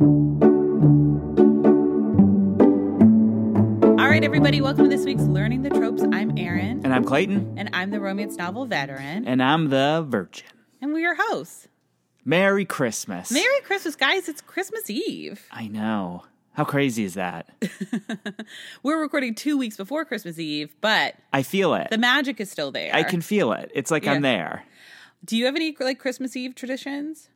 All right, everybody, welcome to this week's Learning the Tropes. I'm Erin, And I'm Clayton. and I'm the romance novel veteran, And I'm the Virgin. and we're your hosts. Merry Christmas. Merry Christmas, guys! It's Christmas Eve. I know. How crazy is that? We're recording two weeks before Christmas Eve, but I feel it. the magic is still there. I can feel it. It's like I'm there. Do you have any like Christmas Eve traditions?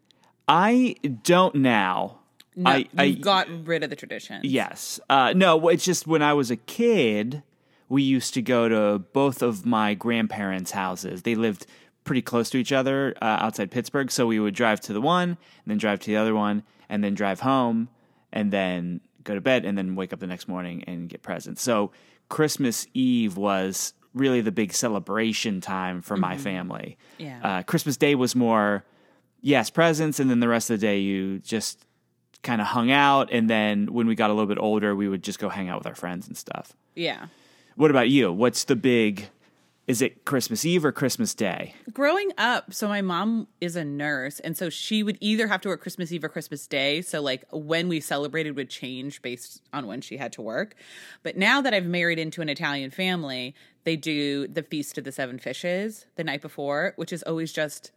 I don't now. No, I, I got rid of the tradition. yes. Uh, no, it's just when I was a kid, we used to go to both of my grandparents' houses. They lived pretty close to each other uh, outside Pittsburgh, so we would drive to the one, and then drive to the other one, and then drive home, and then go to bed, and then wake up the next morning and get presents. So Christmas Eve was really the big celebration time for my family. Yeah. Uh, Christmas Day was more, yes, presents, and then the rest of the day you just kind of hung out. And then when we got a little bit older, we would just go hang out with our friends and stuff. Yeah. What about you? What's the big? Is it Christmas Eve or Christmas Day? Growing up, so my mom is a nurse, and so she would either have to work Christmas Eve or Christmas Day. So, like, when we celebrated would change based on when she had to work. But now that I've married into an Italian family, they do the Feast of the Seven Fishes the night before, which is always just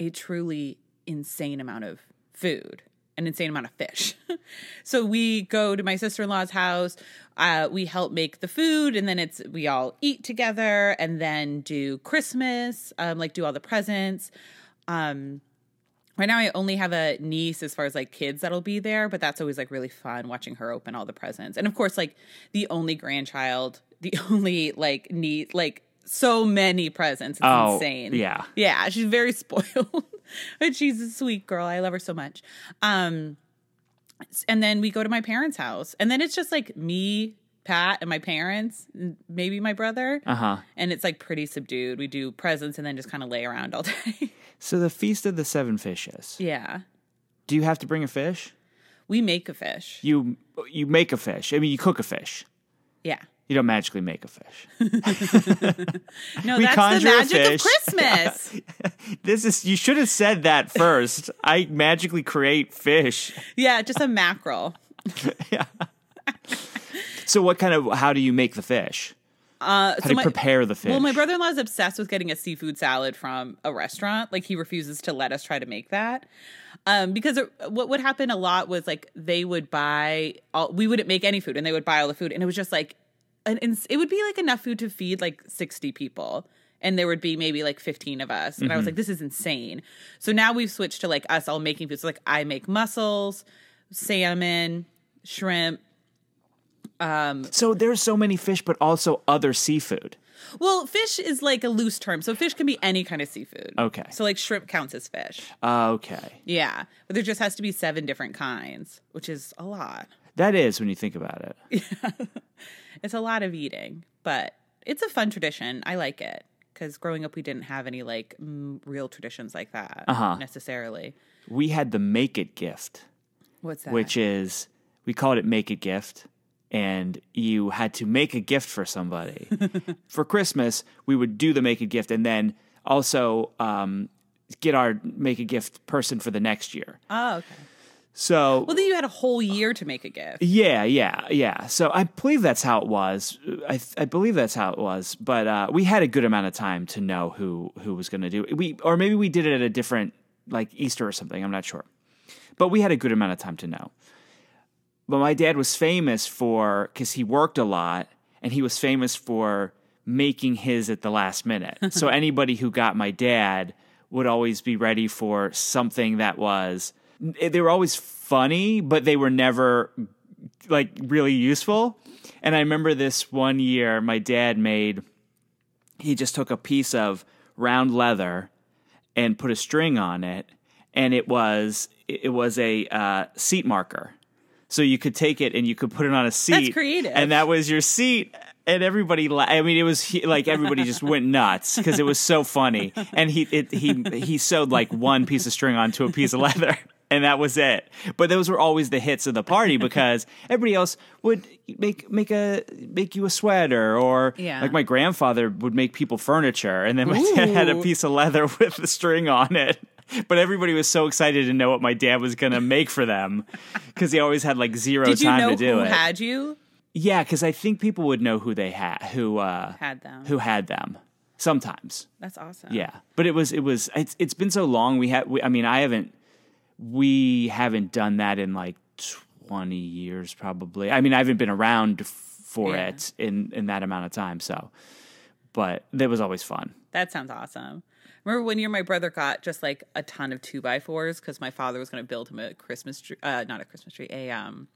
a truly insane amount of food an insane amount of fish. so we go to my sister-in-law's house, uh, we help make the food, and then it's we all eat together and then do Christmas, um, like do all the presents. Um right now I only have a niece as far as like kids that'll be there, but that's always like really fun watching her open all the presents. And of course, like the only grandchild, the only like niece like so many presents. It's Oh, insane. yeah. Yeah, she's very spoiled. but she's a sweet girl. I love her so much. Um and then we go to my parents' house. And then it's just like me, Pat, and my parents, and maybe my brother. Uh huh. And it's like pretty subdued. We do presents and then just kind of lay around all day. So the Feast of the Seven Fishes. yeah. Do you have to bring a fish? We make a fish. You you make a fish. I mean, you cook a fish. Yeah. You don't magically make a fish. No, We that's the magic of. Christmas. This is you should have said that first. I magically create fish. yeah, just a mackerel. yeah. So what kind of how do you make the fish? Uh, How so do you my- prepare the fish? Well, my brother in law is obsessed with getting a seafood salad from a restaurant. Like he refuses to let us try to make that. Um, because it- what would happen a lot was like they would buy all, we wouldn't make any food and they would buy all the food and it was just like an, ins- it would be like enough food to feed like 60 people and there would be maybe like 15 of us and I was like this is insane. So now we've switched to like us all making food. So like I make mussels, salmon, shrimp, um so there's so many fish, but also other seafood. Well, fish is like a loose term. So fish can be any kind of seafood. Okay. So like shrimp counts as fish. Okay, Yeah. But there just has to be seven different kinds, which is a lot. that is when you think about it. It's a lot of eating, but it's a fun tradition. I like it because growing up, we didn't have any like mm, real traditions like that Uh-huh. necessarily. We had the make it gift, What's that? which is we called it make it gift, and you had to make a gift for somebody. for Christmas, we would do the make it gift, and then also um, get our make a gift person for the next year. oh, okay. So Well, then you had a whole year to make a gift. Yeah, yeah, yeah. So I believe that's how it was. I, I believe that's how it was. But uh, we had a good amount of time to know who who was going to do it. We or maybe we did it at a different like Easter or something. I'm not sure. But we had a good amount of time to know. But my dad was famous for because he worked a lot, and he was famous for making his at the last minute. so anybody who got my dad would always be ready for something that was they were always funny, but they were never like really useful. And I remember this one year my dad made he just took a piece of round leather and put a string on it and it was it was a uh, seat marker. So you could take it and you could put it on a seat. That's creative. And that was your seat. And everybody, la- I mean, it was he, like everybody just went nuts because it was so funny. And he it, he he sewed like one piece of string onto a piece of leather, and that was it. But those were always the hits of the party because everybody else would make make a make you a sweater or Yeah. like my grandfather would make people furniture, and then my dad had a piece of leather with the string on it. but everybody was so excited to know what my dad was going to make for them because he always had like zero Did you time know to do who it. had you? yeah, because I think people would know who they had, who uh, Had them. who had them. Sometimes, That's awesome. yeah. But it was it was it's, it's been so long. We had we, I mean I haven't we haven't done that in like twenty years probably. I mean I haven't been around for Yeah. it in in that amount of time. So, but that was always fun. That sounds awesome. Remember one year my brother got just like a ton of two by fours because my father was going to build him a Christmas tree, uh, not a Christmas tree, a um,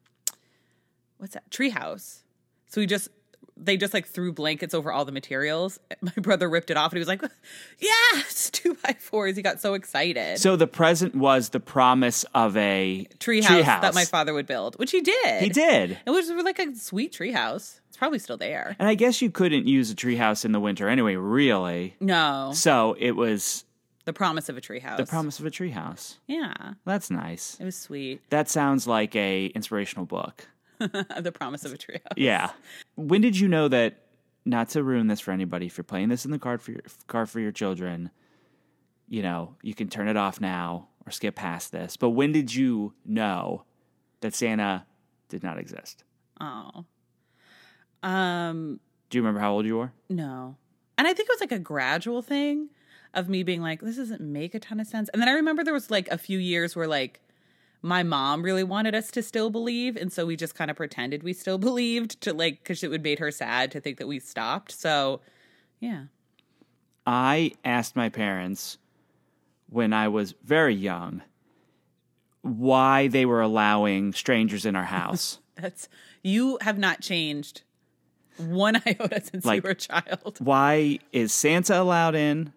what's that tree house. So we just they just like threw blankets over all the materials. My brother ripped it off and he was like, "Yeah, it's two by fours. He got so excited. So the present was the promise of a tree house, that my father would build, which he did. He did. It was like a sweet tree house. It's probably still there. And I guess you couldn't use a treehouse in the winter anyway, really. No, So it was the promise of a tree house. the promise of a treehouse. Yeah, That's nice. it was sweet. That sounds like a inspirational book. the promise of a house. Yeah. When did you know that? Not to ruin this for anybody, if you're playing this in the car for your car for your children, you know you can turn it off now or skip past this. But when did you know that Santa did not exist? Oh. Um, Do you remember how old you were? no. And I think it was like a gradual thing of me being like, this doesn't make a ton of sense. And then I remember there was like a few years where like my mom really wanted us to still believe. And so we just kind of pretended we still believed to like, because it would made her sad to think that we stopped. So yeah. I asked my parents when I was very young why they were allowing strangers in our house. That's, you have not changed one iota since Like- you were a child. why is Santa allowed in?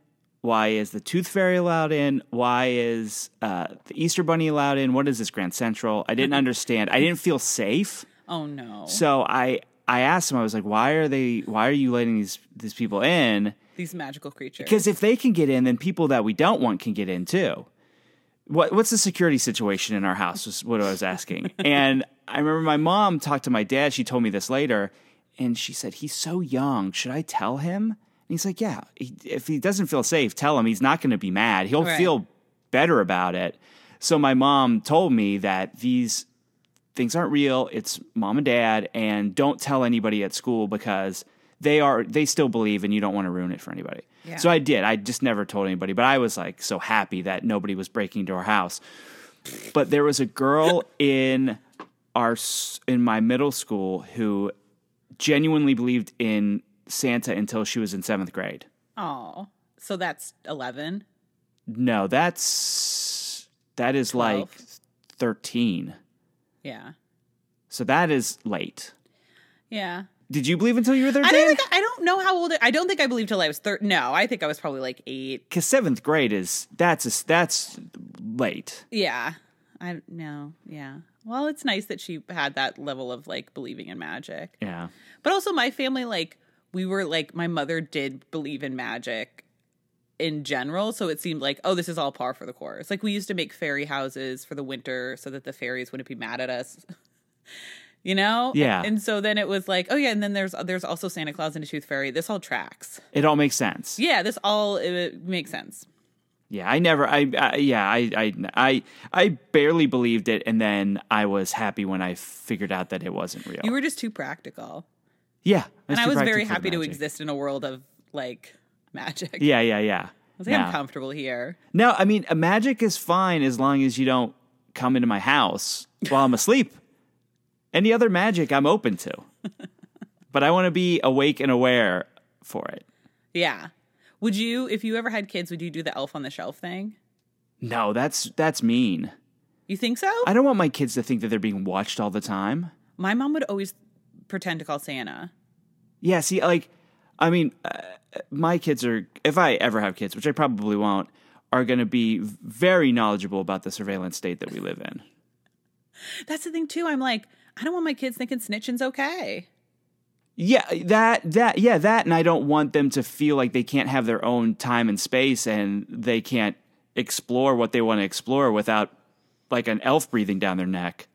Why is the Tooth Fairy allowed in? Why is uh, the Easter Bunny allowed in? What is this Grand Central? I didn't understand. I didn't feel safe. Oh no. So I I asked them. I was like, why are they? Why are you letting these these people in? These magical creatures. Because if they can get in, then people that we don't want can get in too. What what's the security situation in our house? Was what I was asking. and I remember my mom talked to my dad. She told me this later, and she said he's so young. Should I tell him? And he's like, yeah. He, if he doesn't feel safe, tell him. He's not going to be mad. He'll Right. feel better about it. So my mom told me that these things aren't real. It's mom and dad, and don't tell anybody at school because they are they still believe, and you don't want to ruin it for anybody. Yeah. So I did. I just never told anybody, but I was like so happy that nobody was breaking into our house. But there was a girl in our in my middle school who genuinely believed in Santa until she was in seventh grade. Oh, so that's 11. No, that's that is like thirteen. Yeah. So that is late. Yeah. Did you believe until you were I thirteen? don't think I don't know how old I don't think I believed till I was thir No, I think I was probably like 8. Because seventh grade is that's a, that's late. Yeah. I no. Yeah. Well, it's nice that she had that level of like believing in magic. Yeah. But also my family like we were like my mother did believe in magic in general, so it seemed like oh this is all par for the course. Like we used to make fairy houses for the winter so that the fairies wouldn't be mad at us. you know? Yeah. And so then it was like, oh yeah, and then there's there's also Santa Claus and a Tooth Fairy. This all tracks. It all makes sense. Yeah, this all it makes sense. Yeah, I never. I, I yeah. I, I I I barely believed it, and then I was happy when I figured out that it wasn't real. You were just too practical. Yeah, And I was very happy to exist in a world of like magic. Yeah, yeah, yeah. I was like, No. I'm comfortable here. No, I mean, magic is fine as long as you don't come into my house while I'm asleep. Any other magic, I'm open to, but I want to be awake and aware for it. Yeah. Would you, if you ever had kids, would you do the elf on the shelf thing? No, that's that's mean. You think so? I don't want my kids to think that they're being watched all the time. My mom would always pretend to call Santa. Yeah, see, like, I mean, uh, my kids are, if I ever have kids, which I probably won't, are going to be very knowledgeable about the surveillance state that we live in. That's the thing too. I'm like, I don't want my kids thinking snitching's okay. Yeah, that, that, yeah, that, and I don't want them to feel like they can't have their own time and space and they can't explore what they want to explore without like an elf breathing down their neck.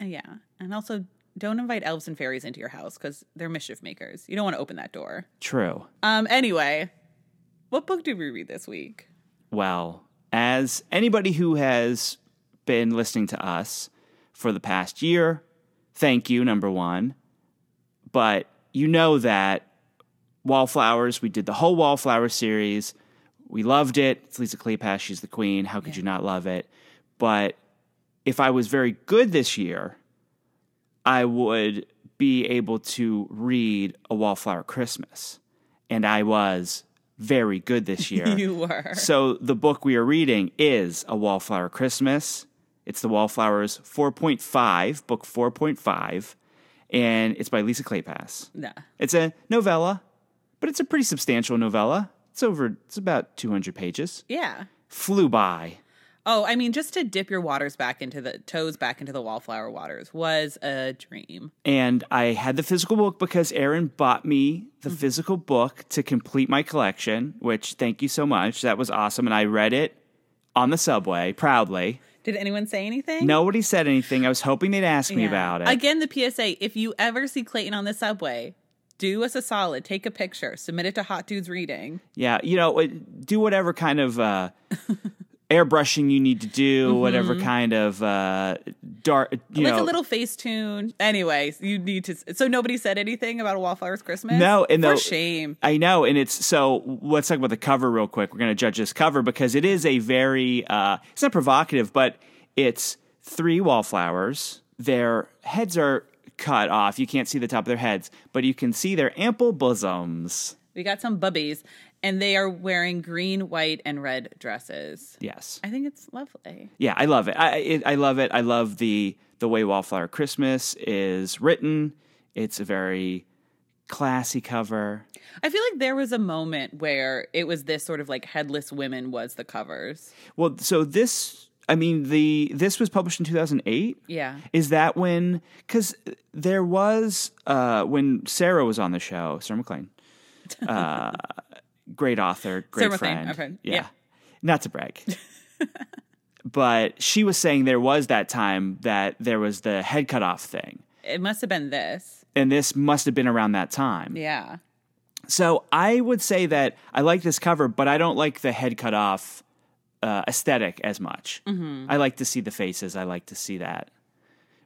Yeah. And also, don't invite elves and fairies into your house because they're mischief makers. You don't want to open that door. True. Um. Anyway, what book did we read this week? well, as anybody who has been listening to us for the past year, thank you, number one. But you know that Wallflowers, we did the whole Wallflower series. We loved it. It's Lisa Kleypas. She's the queen. How could you not love it? But if I was very good this year, I would be able to read A Wallflower Christmas. And I was very good this year. You were. So the book we are reading is A Wallflower Christmas. It's the Wallflowers 4.5, book 4.5, and it's by Lisa Kleypas. Nah. It's a novella, but it's a pretty substantial novella. It's over it's about 200 pages. Yeah. Flew by. Oh, I mean, just to dip your waters back into the toes back into the wallflower waters was a dream. And I had the physical book because Erin bought me the physical book to complete my collection, which thank you so much. That was awesome. And I read it on the subway proudly. Did anyone say anything? Nobody said anything. I was hoping they'd ask me about it. Again, the PSA: if you ever see Clayton on the subway, do us a solid, take a picture, submit it to Hot Dudes Reading. Yeah, you know, do whatever kind of uh, airbrushing you need to do, whatever kind of uh, dark, you like know. a little face tune. Anyways, you need to. So nobody said anything about a Wallflowers Christmas. No, and for the- shame. I know, and it's so. Let's talk about the cover real quick. We're going to judge this cover because it is a very. Uh, it's not provocative, but it's three wallflowers. Their heads are cut off. You can't see the top of their heads, but you can see their ample bosoms. We got some bubbies, and they are wearing green, white, and red dresses. Yes. I think it's lovely. Yeah, I love it. I it, I love it. I love the the way Wallflower Christmas is written. It's a very classy cover. I feel like there was a moment where it was this sort of like headless women was the covers. Well, so this I mean the this was published in 2008. Yeah. Is that when cuz there was uh when Sarah was on the show, Sarah MacLean. Uh great author, great Sarah friend. friend. Yeah. Yeah. Not to brag. but she was saying there was that time that there was the head cut off thing. It must have been this. and this must have been around that time. Yeah. So I would say that I like this cover, but I don't like the head cut off uh, aesthetic as much. I like to see the faces. I like to see that,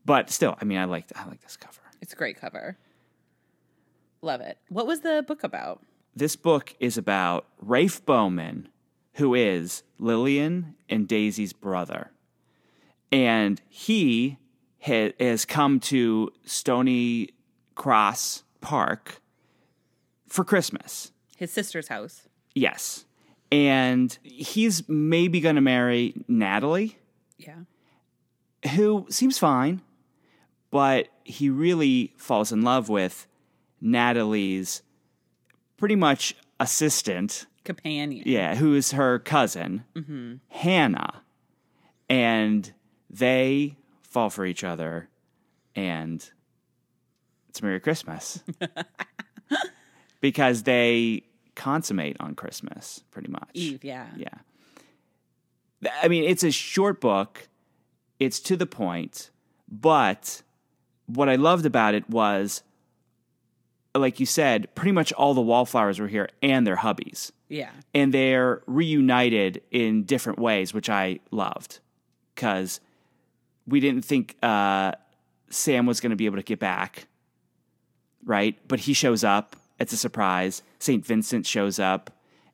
but still, I mean, I like I like this cover. It's a great cover. Love it. What was the book about? This book is about Rafe Bowman, who is Lillian and Daisy's brother, and he has come to Stony Cross Park for Christmas. His sister's house. Yes. And he's maybe going to marry Natalie, Yeah. who seems fine, but he really falls in love with Natalie's pretty much assistant, Companion. yeah, who is her cousin, Hannah. And they fall for each other, and it's Merry Christmas. because they consummate on Christmas, pretty much. Eve, yeah. Yeah. I mean, it's a short book. It's to the point, but what I loved about it was like you said, pretty much all the wallflowers were here and their hubbies. Yeah. And they're reunited in different ways, which I loved because we didn't think uh, Sam was going to be able to get back, right? But he shows up. It's a surprise. St. Vincent shows up.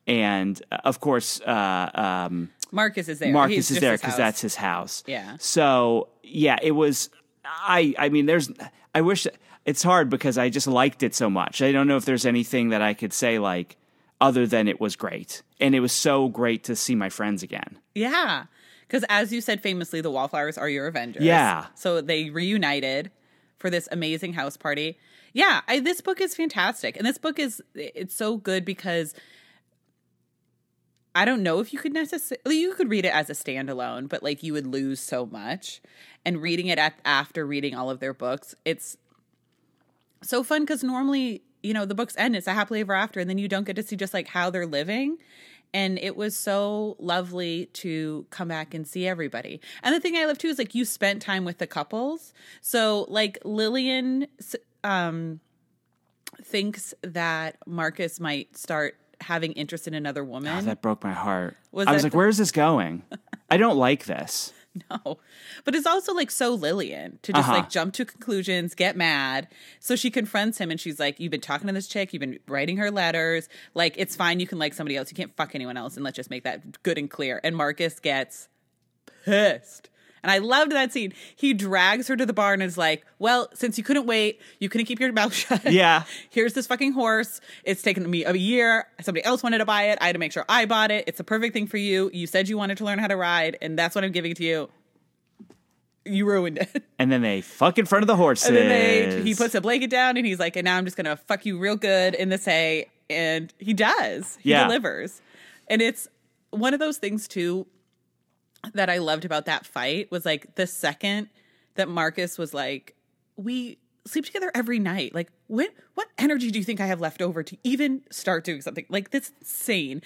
And uh, of course, uh, um, Marcus is there. Marcus He's is there because that's his house. Yeah. So yeah, it was. I I mean, there's. I wish it's hard because I just liked it so much. I don't know if there's anything that I could say like other than it was great, and it was so great to see my friends again. Yeah. Because as you said famously, the Wallflowers are your Avengers. Yeah. So they reunited for this amazing house party. Yeah, I, this book is fantastic. And this book is it's so good because I don't know if you could necessarily you could read it as a standalone, but like you would lose so much. And reading it at, after reading all of their books, it's so fun because normally, you know, the books end, it's a happily ever after, and then you don't get to see just like how they're living. And it was so lovely to come back and see everybody. And the thing I love too is like you spent time with the couples. So like Lillian um thinks that Marcus might start having interest in another woman. Oh, that broke my heart. Was I was like, where is this going? I don't like this. No. But it's also like so Lillian to just Uh-huh. like jump to conclusions, get mad. So she confronts him and she's like, You've been talking to this chick, you've been writing her letters. Like, it's fine, you can like somebody else. You can't fuck anyone else. And let's just make that good and clear. And Marcus gets pissed. And I loved that scene. He drags her to the bar and is like, Well, since you couldn't wait, you couldn't keep your mouth shut. Yeah. Here's this fucking horse. It's taken me a year. Somebody else wanted to buy it. I had to make sure I bought it. It's the perfect thing for you. You said you wanted to learn how to ride, and that's what I'm giving to you. You ruined it. And then they fuck in front of the horses. And then they, he puts a blanket down and he's like, and now I'm just gonna fuck you real good in this hay. And he does. He Yeah. delivers. And it's one of those things too that I loved about that fight was like the second that Marcus was like, We sleep together every night. Like, what what energy do you think I have left over to even start doing something? Like that's insane.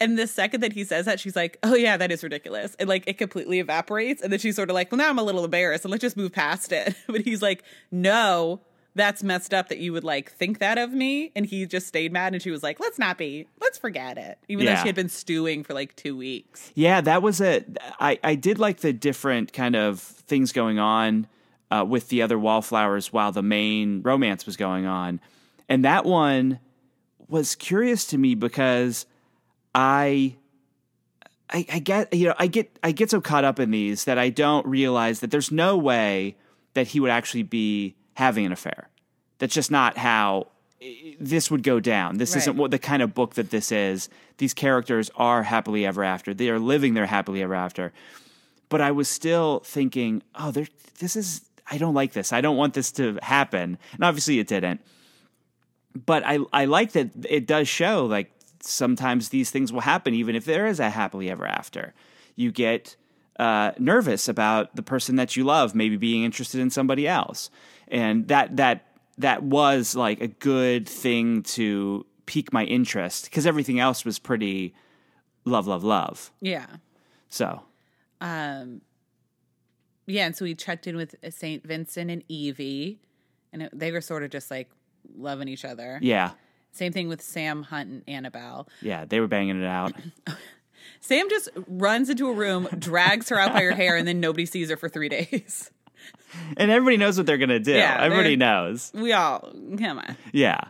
And the second that he says that, she's like, "Oh yeah, that is ridiculous," and like it completely evaporates. And then she's sort of like, "Well, now I'm a little embarrassed, and let's just move past it." But he's like, "No, that's messed up that you would like think that of me." And he just stayed mad, and she was like, "Let's not be, let's forget it," even though she had been stewing for like two weeks. Yeah, that was a. I I did like the different kind of things going on uh, with the other wallflowers while the main romance was going on, and that one was curious to me because I. I, I get you know I get I get so caught up in these that I don't realize that there's no way that he would actually be having an affair. That's just not how this would go down. This Right. isn't what the kind of book that this is. These characters are happily ever after. They are living their happily ever after. But I was still thinking, oh, there. This is. I don't like this. I don't want this to happen. And obviously, it didn't. But I I like that it does show like sometimes these things will happen even if there is a happily ever after. You get uh, nervous about the person that you love maybe being interested in somebody else, and that that that was like a good thing to pique my interest because everything else was pretty love love love. Yeah. So Um, yeah, and so we checked in with Saint Vincent and Evie, and it, they were sort of just like loving each other. yeah, Same thing with Sam Hunt and Annabelle. yeah, they were banging it out. Sam just runs into a room, drags her out by her hair, and then nobody sees her for three days. And everybody knows what they're gonna do. Yeah, everybody knows. We all come on. Yeah.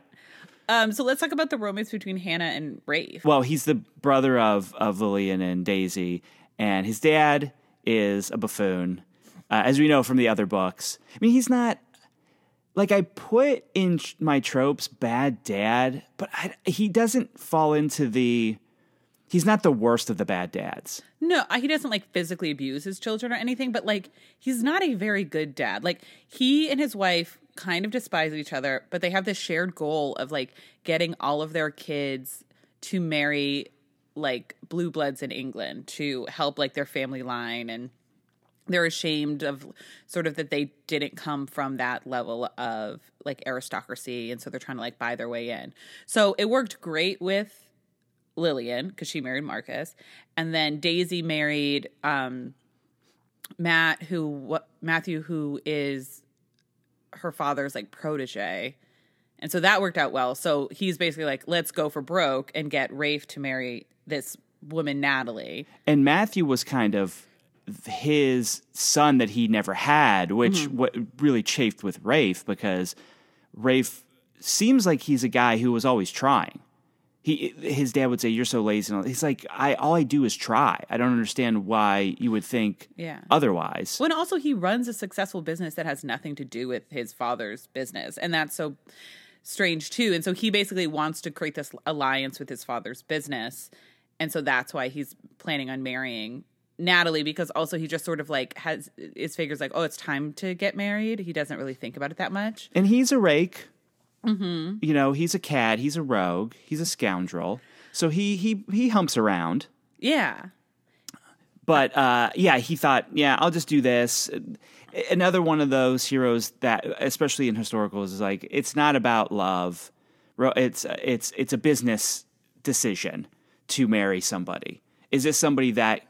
Um, so let's talk about the romance between Hannah and Rafe. Well, he's the brother of of Lillian and Daisy, and his dad is a buffoon, uh, as we know from the other books. I mean, he's not like I put in my tropes bad dad, but I, he doesn't fall into the. He's not the worst of the bad dads. No, uh, he doesn't like physically abuse his children or anything, but like he's not a very good dad. Like he and his wife kind of despise each other, but they have this shared goal of like getting all of their kids to marry like blue bloods in England to help like their family line and they're ashamed of sort of that they didn't come from that level of like aristocracy and so they're trying to like buy their way in. So it worked great with Lillian because she married Marcus, and then Daisy married um, Matt, who what Matthew, who is her father's like protege, and so that worked out well. So he's basically like, let's go for broke and get Rafe to marry this woman Natalie. And Matthew was kind of his son that he never had, which what really chafed with Rafe because Rafe seems like he's a guy who was always trying. He, his dad would say, "You're so lazy." And he's like, "I all I do is try. I don't understand why you would think Yeah. otherwise." when also he runs a successful business that has nothing to do with his father's business, and that's so strange too. And so he basically wants to create this alliance with his father's business, and so that's why he's planning on marrying Natalie because also he just sort of like has his figures like, oh, it's time to get married. He doesn't really think about it that much. And he's a rake. Mm-hmm. You know, he's a cad. He's a rogue. He's a scoundrel. So he he he humps around. Yeah, But uh, yeah, he thought, yeah, I'll just do this. Another one of those heroes that, especially in historicals, is like it's not about love. It's it's it's a business decision to marry somebody. Is this somebody that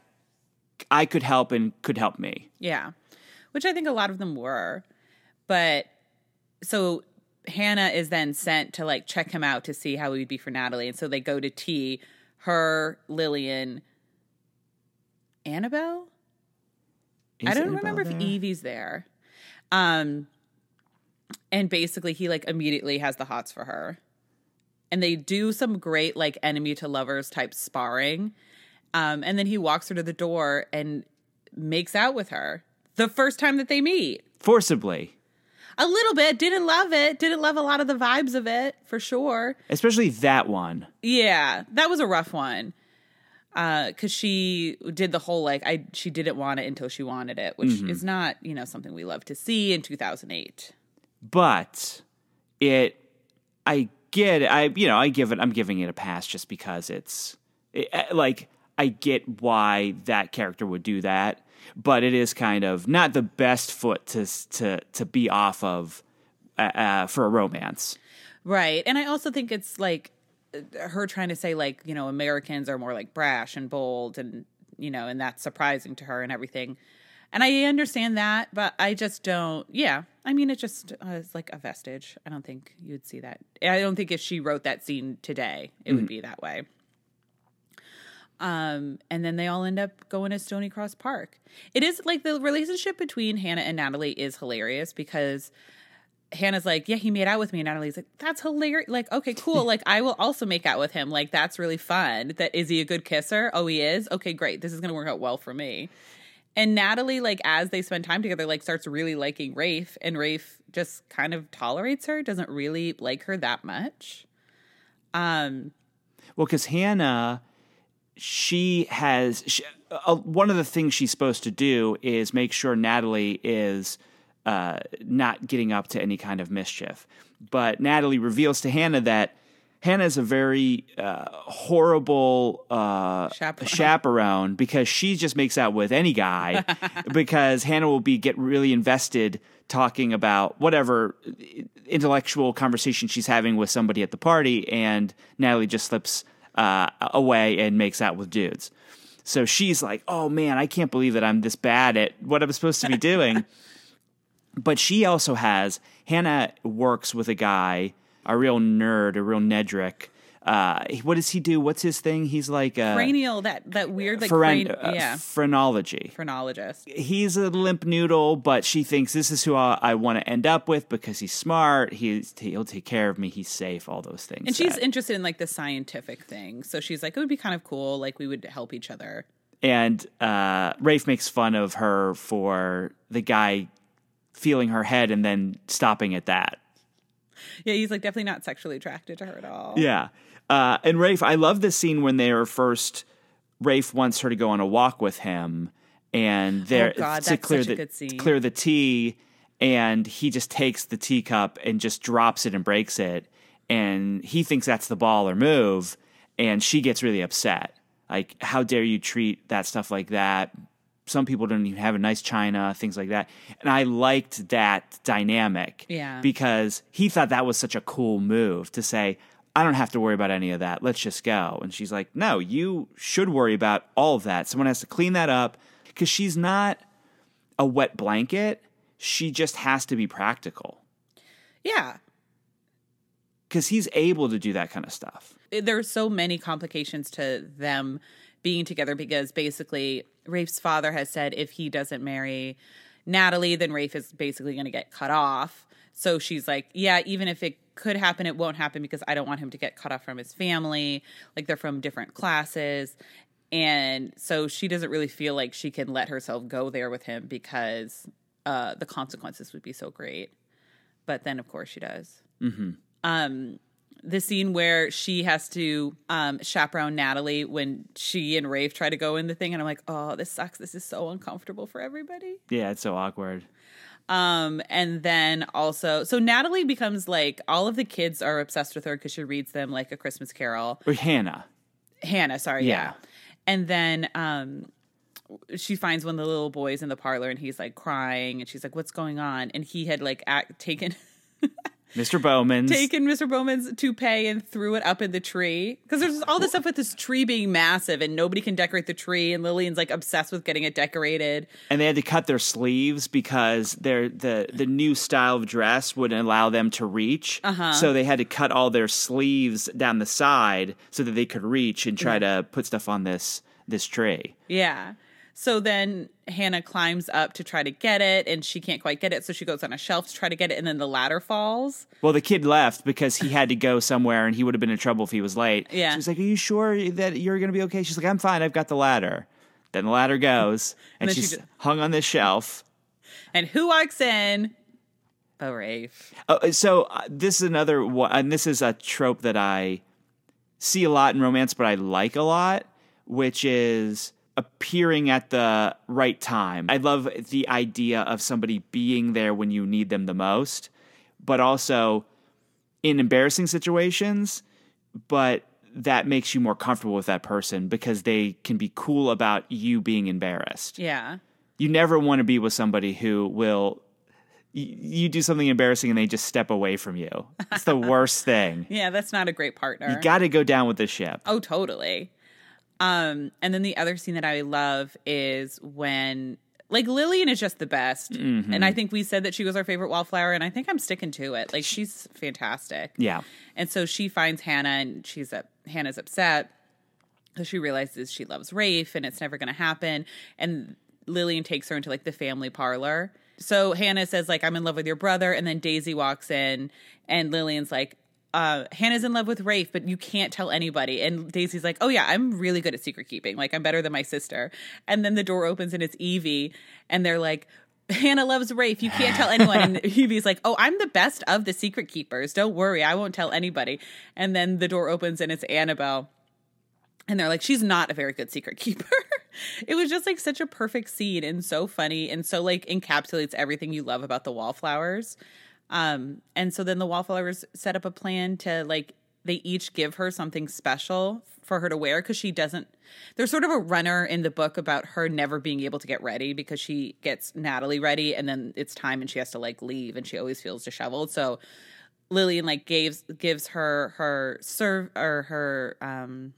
I could help and could help me? yeah, which I think a lot of them were, but so Hannah is then sent to like check him out to see how he would be for Natalie. And so they go to tea, her, Lillian, Annabelle? Is I don't Annabelle remember if? Evie's there. Um and basically he like immediately has the hots for her. And they do some great like enemy to lovers type sparring. Um and then he walks her to the door and makes out with her. The first time that they meet. forcibly, A little bit, didn't love it, didn't love a lot of the vibes of it, for sure. especially that one. Yeah, that was a rough one. Uh, cause she did the whole like I she didn't want it until she wanted it, which is not you know something we love to see in 2008. but it i get it i you know i give it i'm giving it a pass just because it's it, uh, like i get why that character would do that but it is kind of not the best foot to to to be off of uh, uh, for a romance Right. And I also think it's like uh, her trying to say like, you know, Americans are more like brash and bold and you know, and that's surprising to her and everything. And I understand that, but I just don't. Yeah, I mean, it just uh, is like a vestige. I don't think you'd see that. I don't think if she wrote that scene today, it would be that way. Um, and then they all end up going to Stony Cross Park. It is like the relationship between Hannah and Natalie is hilarious because Hannah's like, yeah, he made out with me. And Natalie's like, that's hilarious. Like, okay, cool. like, I will also make out with him. Like, that's really fun. That is he a good kisser? Oh, he is. Okay, great. This is gonna work out well for me. And Natalie, like, as they spend time together, like, starts really liking Rafe, and Rafe just kind of tolerates her, doesn't really like her that much. Um, Well, because Hannah, she has she, uh, one of the things she's supposed to do is make sure Natalie is uh, not getting up to any kind of mischief. But Natalie reveals to Hannah that Hannah is a very uh, horrible uh, Chaperone. chaperone because she just makes out with any guy because Hannah will be get really invested talking about whatever intellectual conversation she's having with somebody at the party, and Natalie just slips uh, away and makes out with dudes. So she's like, "Oh man, I can't believe that I'm this bad at what I'm supposed to be doing." but she also has Hannah works with a guy, a real nerd, a real Nedrick. Uh, what does he do? What's his thing? He's like a cranial, that that weird like phren- uh, yeah, phrenology phrenologist. he's a limp noodle, but she thinks this is who I, I want to end up with because he's smart. He's he'll take care of me. He's safe. All those things. And she's that- interested in like the scientific thing. So she's like, it would be kind of cool. Like we would help each other. and uh, Rafe makes fun of her for the guy feeling her head and then stopping at that. Yeah, he's like definitely not sexually attracted to her at all. Yeah. Uh, and Rafe, I love this scene when they are first. Rafe wants her to go on a walk with him, and they're Oh, God, to clear the scene. clear the tea, and he just takes the teacup and just drops it and breaks it, and he thinks that's the ball or move, and she gets really upset. Like, how dare you treat that stuff like that? Some people don't even have a nice china, things like that. And I liked that dynamic Yeah. because he thought that was such a cool move to say, I don't have to worry about any of that. Let's just go. And she's like, No, you should worry about all of that. Someone has to clean that up because she's not a wet blanket. She just has to be practical Yeah. because he's able to do that kind of stuff. There's so many complications to them being together because basically Rafe's father has said if he doesn't marry Natalie, then Rafe is basically going to get cut off. So she's like, yeah, even if it could happen, it won't happen because I don't want him to get cut off from his family. Like they're from different classes. And so she doesn't really feel like she can let herself go there with him because uh, the consequences would be so great. But then, of course, she does. Mm-hmm. Um, the scene where she has to um, chaperone Natalie when she and Rafe try to go in the thing, and I'm like, oh, this sucks. This is so uncomfortable for everybody. Yeah, it's so awkward. Um, and then also, so Natalie becomes like all of the kids are obsessed with her because she reads them like a Christmas Carol. Or Hannah. Hannah, sorry, yeah. Yeah. And then um she finds one of the little boys in the parlor and he's like crying and she's like, What's going on? And he had like act, taken Mr. Bowman's. taken Mr. Bowman's toupee and threw it up in the tree because there's all this stuff with this tree being massive and nobody can decorate the tree and Lillian's like obsessed with getting it decorated. and they had to cut their sleeves because their the the new style of dress wouldn't allow them to reach. Uh-huh. So they had to cut all their sleeves down the side so that they could reach and try to put stuff on this this tree. Yeah. So then Hannah climbs up to try to get it and she can't quite get it. So she goes on a shelf to try to get it and then the ladder falls. Well, the kid left because he had to go somewhere and he would have been in trouble if he was late. Yeah. She was like, Are you sure that you're going to be okay? She's like, I'm fine. I've got the ladder. Then the ladder goes and, then she she's hung on this shelf. And who walks in? Bo Rafe. Uh, so uh, this is another one, and this is a trope that I see a lot in romance, but I like a lot, which is appearing at the right time. I love the idea of somebody being there when you need them the most, but also in embarrassing situations, but that makes you more comfortable with that person because they can be cool about you being embarrassed Yeah. you never want to be with somebody who will you do something embarrassing and they just step away from you. It's the worst thing. Yeah, that's not a great partner. You got to go down with the ship. Oh, totally. Um, and then the other scene that I love is when like Lillian is just the best. Mm-hmm. And I think we said that she was our favorite wallflower, and I think I'm sticking to it. Like she's fantastic. Yeah. And so she finds Hannah and she's up Hannah's upset because she realizes she loves Rafe and it's never gonna happen. And Lillian takes her into like the family parlor. So Hannah says, like, I'm in love with your brother, and then Daisy walks in and Lillian's like, uh, Hannah's in love with Rafe, but you can't tell anybody. And Daisy's like, Oh yeah, I'm really good at secret keeping. Like I'm better than my sister. And then the door opens and it's Evie, and they're like, Hannah loves Rafe. You can't tell anyone. And Evie's like, Oh, I'm the best of the secret keepers. Don't worry, I won't tell anybody. And then the door opens and it's Annabelle. And they're like, She's not a very good secret keeper. it was just like such a perfect scene and so funny and so like encapsulates everything you love about the wallflowers. Um, and so then the wallflowers set up a plan to like they each give her something special for her to wear because she doesn't there's sort of a runner in the book about her never being able to get ready because she gets Natalie ready and then it's time and she has to like leave and she always feels disheveled. So Lillian like gives gives her her serve or her um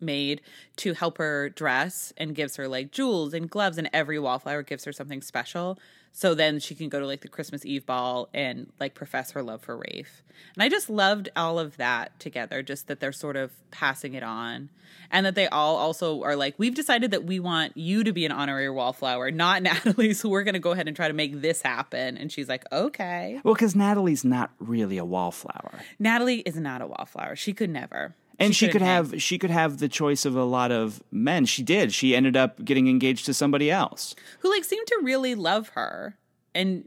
maid to help her dress and gives her like jewels and gloves and every wallflower gives her something special so then she can go to like the christmas eve ball and like profess her love for rafe. And i just loved all of that together just that they're sort of passing it on. And that they all also are like we've decided that we want you to be an honorary wallflower not natalie so we're going to go ahead and try to make this happen. And she's like okay. Well, because Natalie's not really a wallflower, natalie is not a wallflower. She could never and she, could couldn't hang. have she could have the choice of a lot of men. She did. She ended up getting engaged to somebody else. who like seemed to really love her and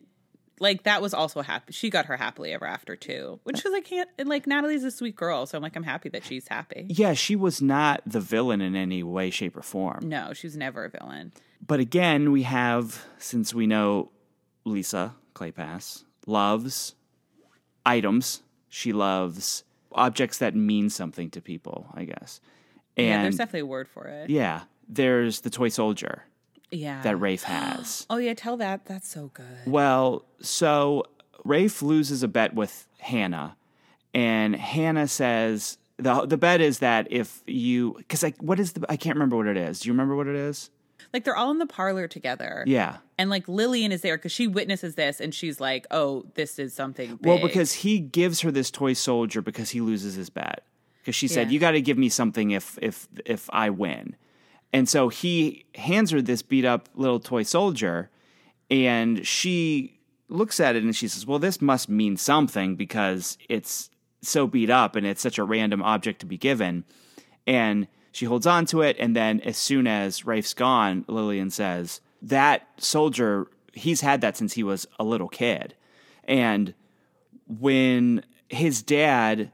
like that was also happy she got her happily ever after too which is like can't and like natalie's a sweet girl so i'm like i'm happy that she's happy Yeah, she was not the villain in any way, shape, or form. no she's never a villain But again, we have since we know Lisa Kleypas loves items. She loves objects that mean something to people, I guess. And yeah there's definitely a word for it yeah, there's the toy soldier yeah that Rafe has. oh yeah tell that that's so good well, so Rafe loses a bet with Hannah, and Hannah says the the bet is that if you because like what is the I can't remember what it is. Do you remember what it is? like they're all in the parlor together Yeah. And like lillian is there because she witnesses this and she's like oh this is something big. Well, because he gives her this toy soldier because he loses his bet. Because she said, Yeah. "You got to give me something if if if I win," and so he hands her this beat up little toy soldier, and she looks at it and she says, "Well, this must mean something because it's so beat up and it's such a random object to be given." And she holds on to it, and then as soon as Rafe's gone, Lillian says, "That soldier, he's had that since he was a little kid." And when his dad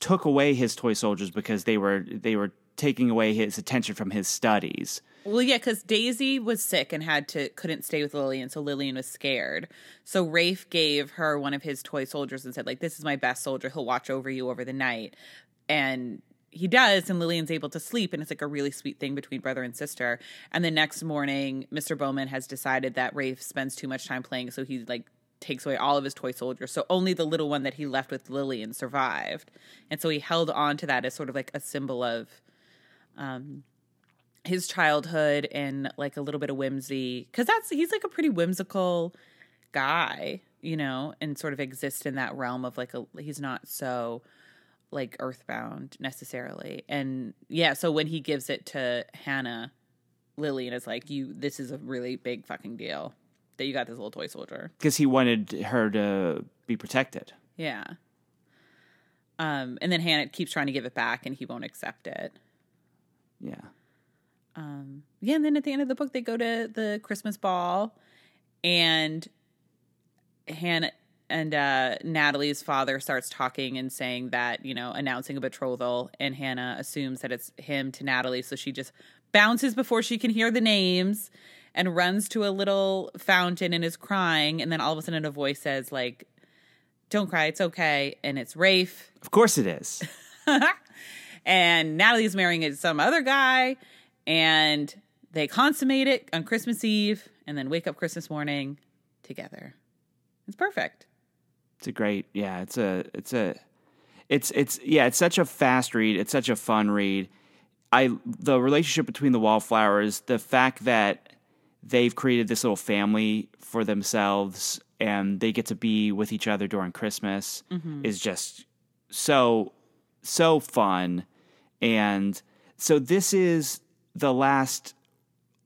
took away his toy soldiers because they were they were taking away his attention from his studies. Well, yeah, because Daisy was sick and had to couldn't stay with Lillian, so Lillian was scared. So Rafe gave her one of his toy soldiers and said, like, this is my best soldier. He'll watch over you over the night. And he does, and Lillian's able to sleep, and it's like a really sweet thing between brother and sister. And the next morning, Mr. Bowman has decided that Rafe spends too much time playing, so he like takes away all of his toy soldiers. So only the little one that he left with Lillian survived. And so he held on to that as sort of like a symbol of um his childhood and like a little bit of whimsy cuz that's he's like a pretty whimsical guy, you know, and sort of exists in that realm of like a he's not so like earthbound necessarily. And yeah, so when he gives it to Hannah, Lillian is like, "You, this is a really big fucking deal that you got this little toy soldier." Because he wanted her to be protected. Yeah. Um, and then Hannah keeps trying to give it back, and he won't accept it. Yeah. Um, yeah, and then at the end of the book, they go to the Christmas ball, and Hannah and uh, Natalie's father starts talking and saying that you know announcing a betrothal, and Hannah assumes that it's him to Natalie, so she just bounces before she can hear the names and runs to a little fountain and is crying, and then all of a sudden a voice says like, "Don't cry, it's okay," and it's Rafe, Of course it is. and Natalie's marrying some other guy, and they consummate it on Christmas Eve, and then wake up Christmas morning together. It's perfect. It's a great, yeah. It's a, it's a, it's it's yeah. It's such a fast read. It's such a fun read. I the relationship between the wallflowers, the fact that they've created this little family for themselves and they get to be with each other during Christmas is just so so fun. And so this is the last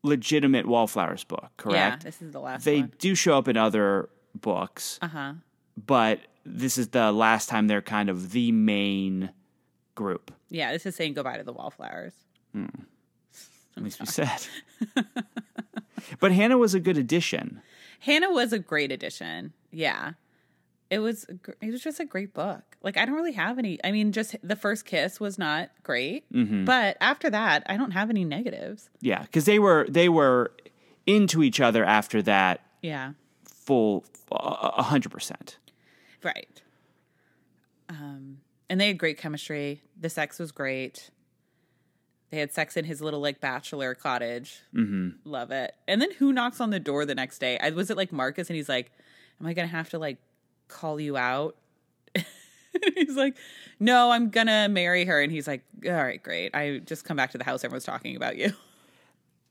legitimate wallflowers book, correct? Yeah, this is the last they one. do show up in other books, Uh huh. But this is the last time they're kind of the main group. Yeah, this is saying goodbye to the wallflowers. Hmm. At least we said. but Hannah was a good addition. Hannah was a great addition. Yeah. It was it was just a great book. Like I don't really have any I mean just the first kiss was not great, mm-hmm. but after that I don't have any negatives. Yeah, because they were they were into each other after that Yeah. full a hundred percent. Right. Um and they had great chemistry. The sex was great. They had sex in his little like bachelor cottage. Mm-hmm. Love it. And then who knocks on the door the next day? I was it like Marcus and he's like, Am I gonna have to like call you out? he's like, No, I'm gonna marry her. And he's like, All right, great. I just come back to the house, everyone's talking about you.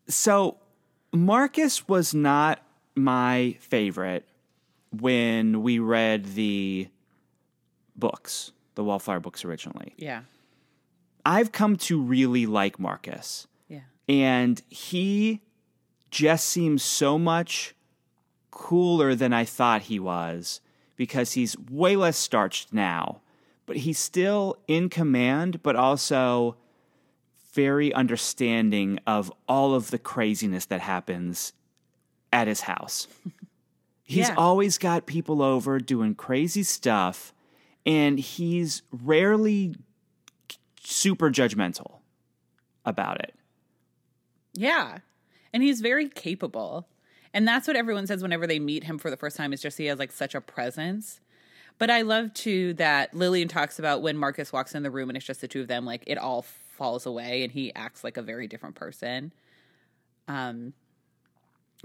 So Marcus was not my favorite when we read the books, the Wallflower books originally. Yeah. I've come to really like Marcus. Yeah. and he just seems so much cooler than I thought he was because he's way less starched now, but he's still in command, but also very understanding of all of the craziness that happens at his house. He's Yeah. always got people over doing crazy stuff, and he's rarely super judgmental about it. Yeah. And he's very capable. And that's what everyone says whenever they meet him for the first time is just he has like such a presence. But I love too that Lillian talks about when Marcus walks in the room and it's just the two of them, like it all falls away and he acts like a very different person. Um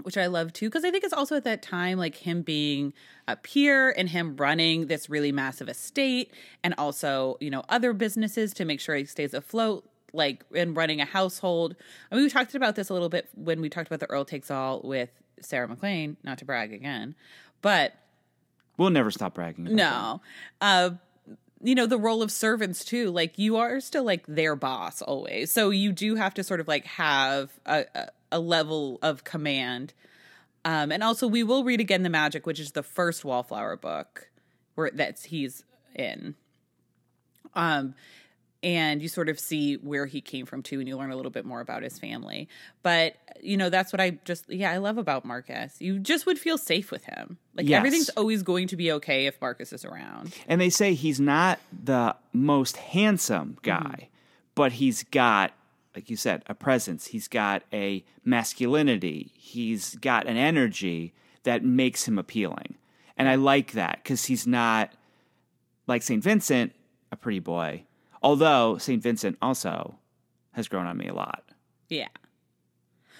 which I love too, because I think it's also at that time like him being a peer and him running this really massive estate and also, you know, other businesses to make sure he stays afloat, like and running a household. I mean, we talked about this a little bit when we talked about the Earl Takes All with Sarah MacLean, not to brag again, but We'll never stop bragging. About no. Uh you know, the role of servants too. Like you are still like their boss always. So you do have to sort of like have a a, a level of command. Um and also we will read again The Magic, which is the first Wallflower book where that's he's in. Um and you sort of see where he came from too and you learn a little bit more about his family but you know that's what i just yeah i love about marcus you just would feel safe with him like Yes. everything's always going to be okay if marcus is around And they say he's not the most handsome guy, but he's got, like you said, a presence. He's got a masculinity. He's got an energy that makes him appealing. And I like that because he's not like St. Vincent, a pretty boy. Although St. Vincent also has grown on me a lot yeah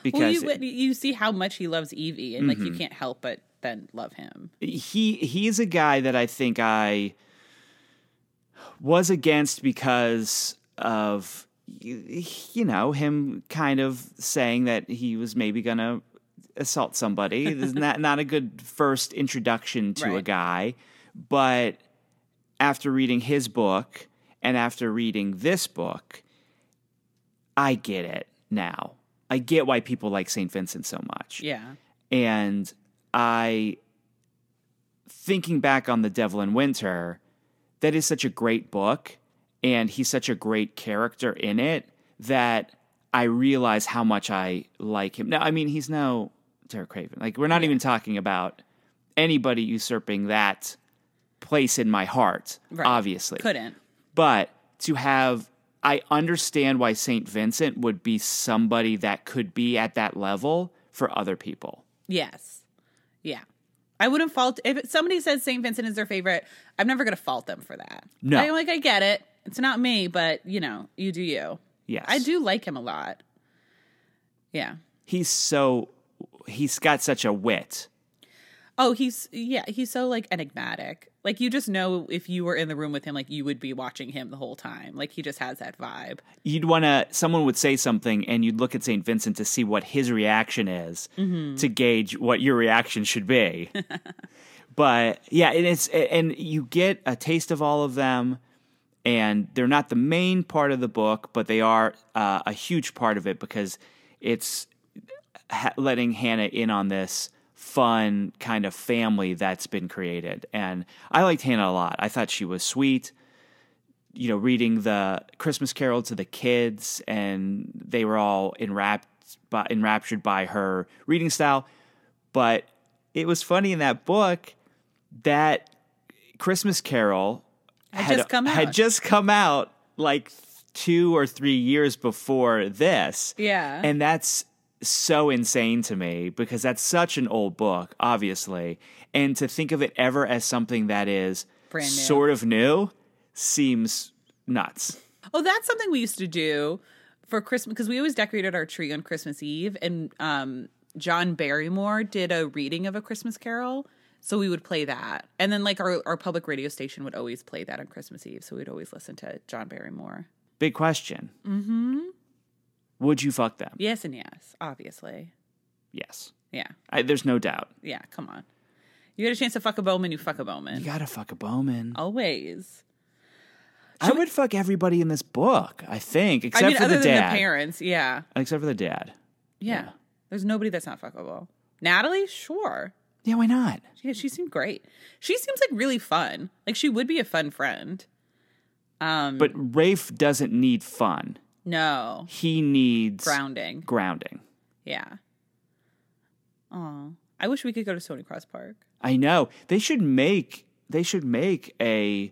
because well you, you see how much he loves evie and like you mm-hmm. can't help but then love him. he he's a guy that I think I was against because of you know him kind of saying that he was maybe going to assault somebody. This is not not a good first introduction to a guy, but after reading his book and after reading this book, I get it now. I get why people like St. Vincent so much. Yeah. And I, thinking back on The Devil in Winter, that is such a great book, and he's such a great character in it that I realize how much I like him. Now, I mean, he's no Derek Craven. Like, we're not even talking about anybody usurping that place in my heart, Right. obviously. Couldn't. But to have, I understand why St. Vincent would be somebody that could be at that level for other people. Yes. Yeah. I wouldn't fault if somebody says St. Vincent is their favorite. I'm never going to fault them for that. No. I, like I get it. It's not me, but you know, you do you. Yes. I do like him a lot. Yeah. He's so he's got such a wit. Oh, he's yeah, he's so like enigmatic. Like you just know if you were in the room with him, like you would be watching him the whole time. Like he just has that vibe. You'd want to someone would say something and you'd look at St. Vincent to see what his reaction is mm-hmm. to gauge what your reaction should be. but yeah, and it's and you get a taste of all of them and they're not the main part of the book, but they are uh, a huge part of it because it's letting Hannah in on this fun kind of family that's been created. And I liked Hannah a lot. I thought she was sweet. You know, reading the Christmas Carol to the kids, and they were all enwrapped, by, enraptured by her reading style. But it was funny in that book that Christmas Carol Had just come had just come out like two or three years before this. Yeah. And that's so insane to me because that's such an old book, obviously. And to think of it ever as something that is sort of new seems nuts. Oh, that's something we used to do for Christmas because we always decorated our tree on Christmas Eve, and um, John Barrymore did a reading of a Christmas Carol. So we would play that, and then like our our public radio station would always play that on Christmas Eve. So we'd always listen to John Barrymore. Big question. Mm-hmm. Would you fuck them? Yes and yes, obviously. Yes. Yeah, I, there's no doubt. yeah. Come on, you get a chance to fuck a Bowman, you fuck a Bowman. You gotta fuck a Bowman. Always. I would fuck everybody in this book, I think, except I mean, for the dad. the parents, yeah. Except for the dad. yeah, There's nobody that's not fuckable. Natalie, sure. Yeah, why not? Yeah, she seemed great. She seems like really fun. Like she would be a fun friend. Um, But Rafe doesn't need fun. no He needs grounding. grounding. Yeah. Oh, I wish we could go to Stony Cross Park. I know. They should make they should make a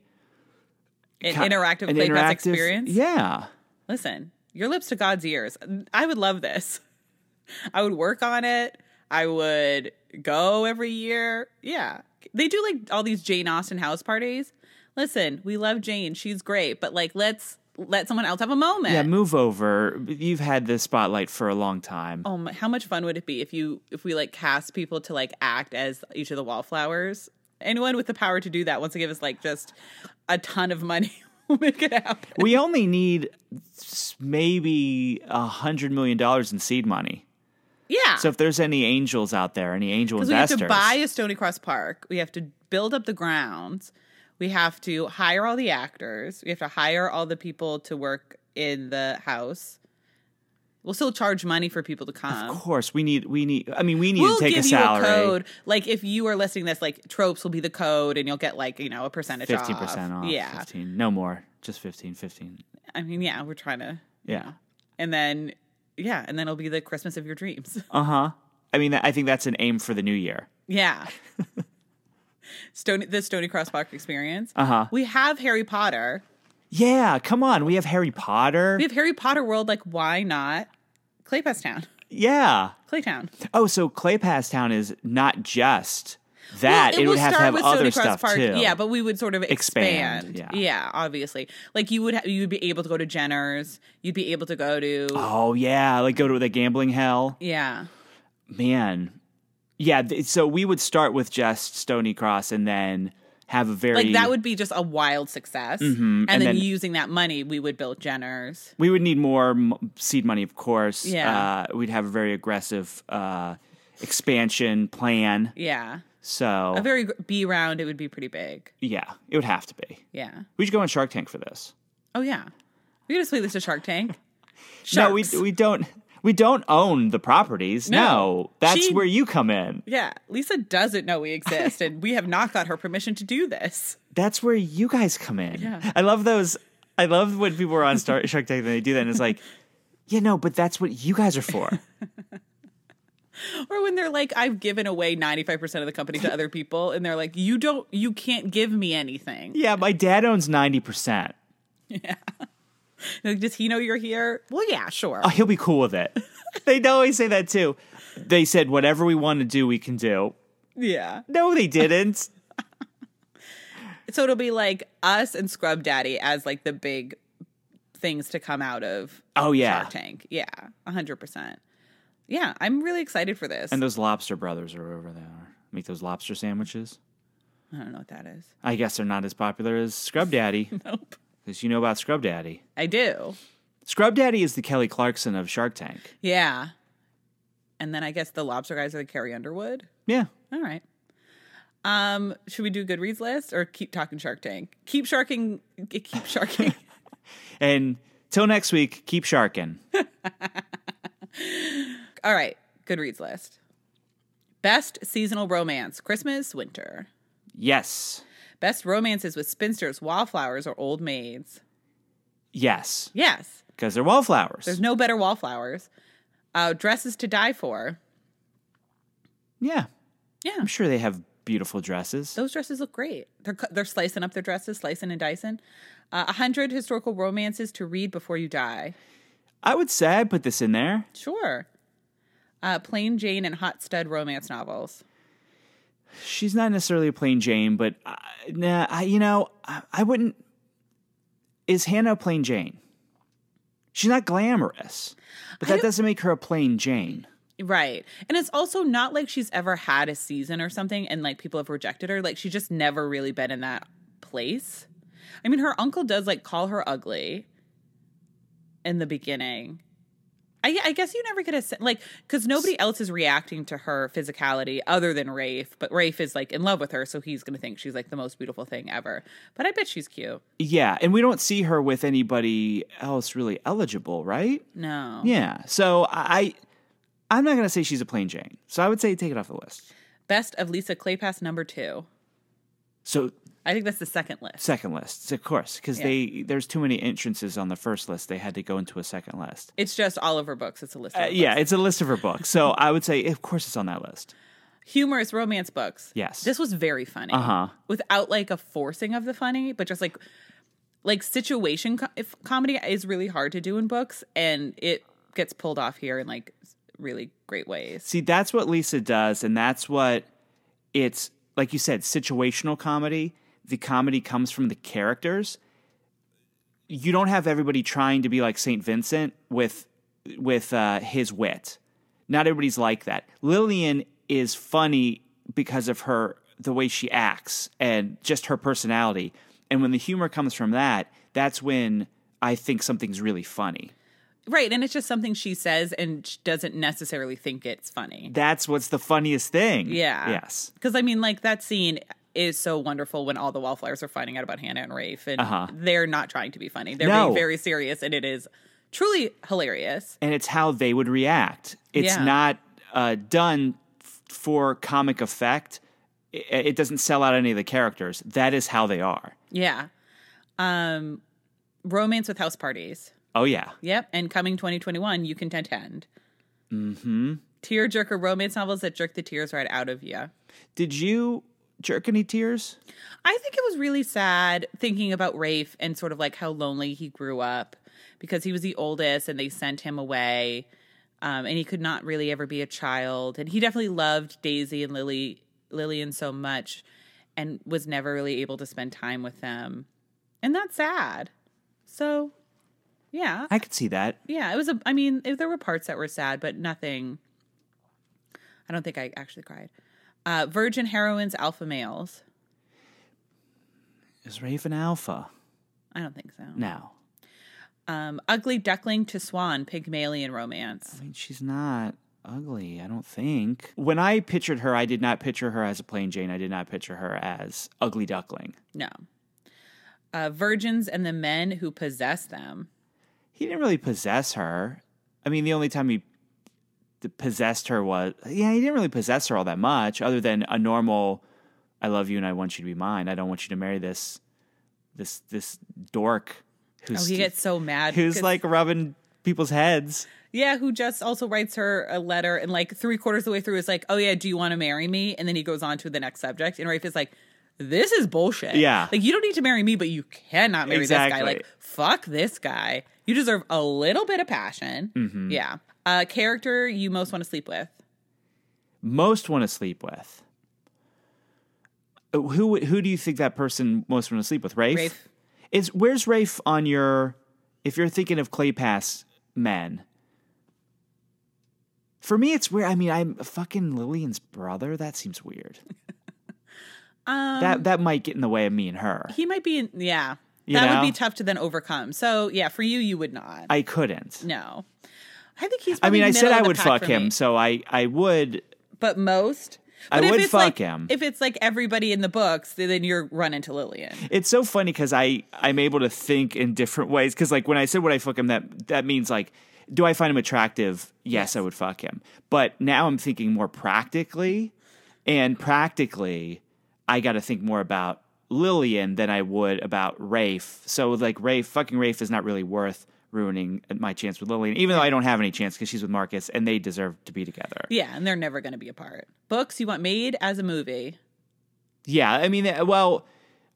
An co- interactive an interactive- experience. Yeah. Listen, your lips to God's ears. I would love this. I would work on it. I would go every year. Yeah. They do like all these Jane Austen house parties. Listen, we love Jane. She's great, but like let's let someone else have a moment. Yeah, move over. You've had the spotlight for a long time. Oh, my, how much fun would it be if you if we like cast people to like act as each of the wallflowers? Anyone with the power to do that wants to give us like just a ton of money. We'll make it happen. We only need maybe a hundred million dollars in seed money. Yeah. So if there's any angels out there, any angel Because we have to buy a Stony Cross Park. We have to build up the grounds. We have to hire all the actors. We have to hire all the people to work in the house. We'll still charge money for people to come. of course, we need we need. I mean, we need we'll to take give a you salary. a code. Like if you are listing this, like tropes will be the code, and you'll get like you know a percentage off. Fifteen percent off. Yeah, 15. no more. Just 15, 15. I mean, yeah, we're trying to, Yeah. and then yeah, and then it'll be the Christmas of your dreams. Uh huh. I mean, I think that's an aim for the new year. Yeah. Stony the Stony Cross Park experience. Uh huh. We have Harry Potter. Yeah, come on. We have Harry Potter. We have Harry Potter World. Like, why not Kleypas Town? yeah. Claytown. Oh, so Kleypas Town is not just that. Well, it, will would have to have other stuff Park. too. Yeah, but we would sort of Expand, expand. yeah. obviously. Like you would, ha- you would be able to go to Jenner's. You'd be able to go to. Oh yeah, like go to the gambling hell. Yeah. Man, Yeah, th- so we would start with just Stony Cross and then have a very Like that would be just a wild success. And, Mm-hmm. and then, then- using that money, we would build Jenner's. we would need more m- seed money, of course. Yeah. uh, we'd have a very aggressive uh, expansion plan. Yeah. So A very B round, it would be pretty big. yeah, it would have to be. Yeah. We should go on Shark Tank for this. Oh yeah. We could just play this to Shark Tank. No, we we don't we don't own the properties. No, No. that's She- where you come in. Yeah, Lisa doesn't know we exist, and we have not got her permission to do this. That's where you guys come in. Yeah. I love those. I love when people are on Star- Shark Tank and they do that, and it's like, yeah, no, but that's what you guys are for. Or when they're like, I've given away 95% of the company to other people, and they're like, you don't, you can't give me anything. yeah, my dad owns ninety percent. Like, does he know you're here? Well, yeah, sure. Oh, he'll be cool with it. they always say that too. They said whatever we want to do, we can do. yeah. No, they didn't. So it'll be like us and Scrub Daddy as like the big things to come out of Oh yeah, Shark Tank. Yeah, 100%. Yeah, I'm really excited for this. and those lobster brothers are over there. Make those lobster sandwiches. I don't know what that is. I guess they're not as popular as Scrub Daddy, Nope. because you know about Scrub Daddy. I do. Scrub Daddy is the Kelly Clarkson of Shark Tank. Yeah. And then I guess the lobster guys are the Carrie Underwood. Yeah. All right. Um, should we do Goodreads list or keep talking Shark Tank? Keep sharking. Keep sharking. And till next week, keep sharking. All right. Goodreads list. Best seasonal romance: Christmas, winter. yes. Best romances with spinsters, wallflowers, or old maids. Yes. Yes, Because they're wallflowers. there's no better wallflowers. Uh, dresses to die for. yeah. Yeah, I'm sure they have beautiful dresses. those dresses look great. They're they're slicing up their dresses, slicing and dicing. Uh, A hundred historical romances to read before you die. I would say I put this in there. Sure. Uh, plain Jane and hot stud romance novels. She's not necessarily a plain Jane, but uh, nah, I, you know, I, I wouldn't. Is Hannah a plain Jane? She's not glamorous, but that doesn't make her a plain Jane. Right. And it's also not like she's ever had a season or something and like people have rejected her. Like she's just never really been in that place. I mean, her uncle does like call her ugly in the beginning. I, I guess you never get a sen- like because nobody else is reacting to her physicality other than Rafe, but Rafe is like in love with her, so he's gonna think she's like the most beautiful thing ever. But I bet she's cute. Yeah, and we don't see her with anybody else really eligible, right? No, Yeah. So I, I'm not gonna say she's a plain Jane. So I would say take it off the list. best of Lisa Kleypas number two. So I think that's the second list. second list, of course, because Yeah. they there's too many entrances on the first list. They had to go into a second list. It's just all of her books. It's a list. Of Uh, yeah, it's a list of her books. So I would say, of course, it's on that list. humorous romance books. Yes. This was very funny. Uh-huh. Without like a forcing of the funny, but just like like situation co- if comedy is really hard to do in books and it gets pulled off here in like really great ways. See, that's what Lisa does, and that's what it's like. You said situational comedy. The comedy comes from the characters. You don't have everybody trying to be like Saint Vincent with with uh, his wit. Not everybody's like that. Lillian is funny because of her the way she acts and just her personality. And when the humor comes from that, that's when I think something's really funny. Right, and it's just something she says and doesn't necessarily think it's funny. That's what's the funniest thing. Yeah. Yes. Because I mean, like that scene is so wonderful when all the wallflowers are finding out about Hannah and Rafe, and Uh-huh. they're not trying to be funny. They're No. being very serious, and it is truly hilarious. and it's how they would react. It's Yeah. not uh, done f- for comic effect. It, it doesn't sell out any of the characters. That is how they are. Yeah. Um, romance with house parties. Oh yeah, Yep. And coming 2021, you can attend. Mm-hmm. Tear jerker romance novels that jerk the tears right out of you. did you jerk any tears? I think it was really sad thinking about Rafe and sort of like how lonely he grew up because he was the oldest and they sent him away. Um, and he could not really ever be a child. And he definitely loved Daisy and Lily Lillian so much and was never really able to spend time with them. And that's sad. So yeah. I could see that. Yeah, it was a. I mean, there were parts that were sad, but nothing. I don't think I actually cried. Uh, virgin heroines, alpha males. Is Raven alpha? I don't think so. No. Um, ugly duckling to swan, Pygmalion romance. I mean, she's not ugly, I don't think. When I pictured her, I did not picture her as a plain Jane. I did not picture her as ugly duckling. No. Uh, virgins and the men who possess them. He didn't really possess her. I mean, the only time he possessed her was, yeah, he didn't really possess her all that much, other than a normal, I love you and I want you to be mine. I don't want you to marry this, this, this dork Oh, who's, he gets so mad. who's like rubbing people's heads. yeah, who just also writes her a letter and like three quarters of the way through is like, oh yeah, do you want to marry me? And then he goes on to the next subject, and Rafe is like, this is bullshit. Yeah. like you don't need to marry me, but you cannot marry this guy. Like fuck this guy. You deserve a little bit of passion. Mm-hmm. Yeah. Uh, character you most want to sleep with. most want to sleep with. Uh, Who who do you think that person most want to sleep with? Rafe. Rafe. Is where's Rafe on your? If you're thinking of Kleypas men. For me, it's weird. I mean, I'm fucking Lillian's brother. That seems weird. Um, that that might get in the way of me and her. he might be. Yeah, You that would be tough to then overcome. So yeah, for you, you would not. I couldn't. no, I think he's. I mean, I said I would fuck him, me. so I I would. but most. I But if would it's fuck like, him. If it's like everybody in the books, then you're running to Lillian. It's so funny because I I'm able to think in different ways. Because like when I said would I fuck him, that that means like, do I find him attractive? Yes, I would fuck him. But now I'm thinking more practically, and practically, I got to think more about Lillian than I would about Rafe. So like Rafe, fucking Rafe is not really worth ruining my chance with Lillian, even though I don't have any chance because she's with Marcus and they deserve to be together. Yeah, and they're never going to be apart. Books you want made as a movie. Yeah, I mean, uh, well,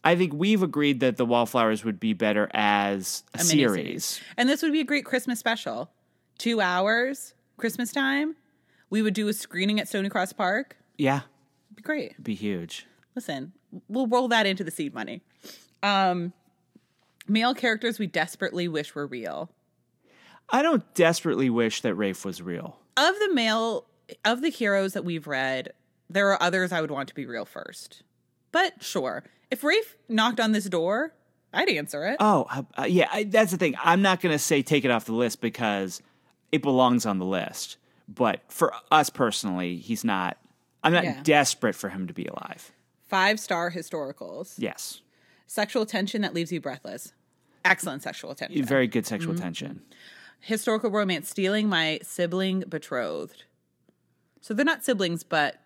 I think we've agreed that the Wallflowers would be better as a, a series. And this would be a great Christmas special. Two hours, Christmas time. We would do a screening at Stony Cross Park. Yeah, It'd be great. it'd be huge. Listen, we'll roll that into the seed money. Um, male characters we desperately wish were real. I don't desperately wish that Rafe was real. Of the male, of the heroes that we've read, there are others I would want to be real first. But sure, if Rafe knocked on this door, I'd answer it. Oh, uh, yeah, I, that's the thing. I'm not going to say take it off the list because it belongs on the list. But for us personally, he's not. I'm not Yeah. desperate for him to be alive. Five star historicals. Yes, Sexual tension that leaves you breathless. Excellent sexual tension. very good sexual Mm-hmm. tension. Historical romance stealing my sibling betrothed. So they're not siblings, but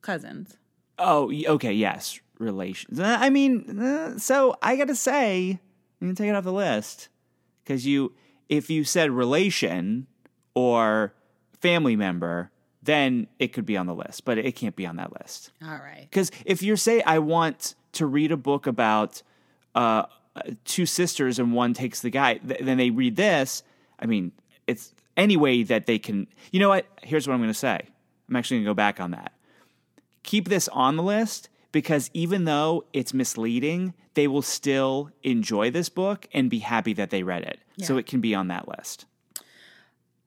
cousins. Oh, okay, yes, relations. Uh, I mean, uh, so I got to say, I'm gonna take it off the list because you, if you said relation or family member, then it could be on the list, but it can't be on that list. All right. Because if you say I want to read a book about uh, two sisters and one takes the guy, th- then they read this. I mean, it's any way that they can. You know what? Here's what I'm going to say. I'm actually going to go back on that. Keep this on the list because even though it's misleading, they will still enjoy this book and be happy that they read it. So it can be on that list.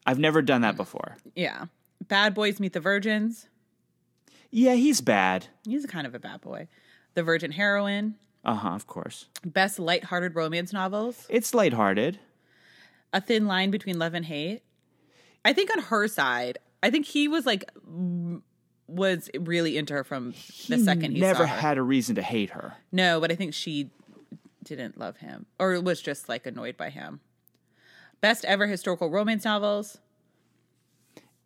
I've never done that before. Yeah. Bad boys meet the virgins. Yeah, he's bad. He's a kind of a bad boy. The virgin heroine. Uh huh, of course. Best lighthearted romance novels. It's lighthearted. A thin line between love and hate. I think on her side, I think he was like was really into her from the second he never saw her. had a reason to hate her. No, but I think she didn't love him or was just like annoyed by him. Best ever historical romance novels.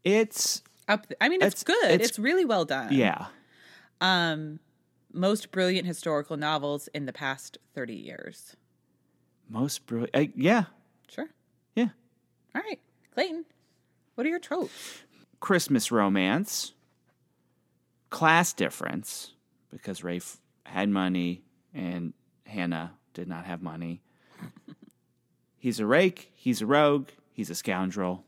It's Up I mean it's, It's- good. it's- It's, really well done. yeah. Most brilliant historical novels in the past 30 years. Most brilliant. Yeah. Sure. Yeah. All right. Clayton, what are your tropes? Christmas romance. Class difference because Rafe had money and Hannah did not have money. he's a rake, he's a rogue, he's a scoundrel.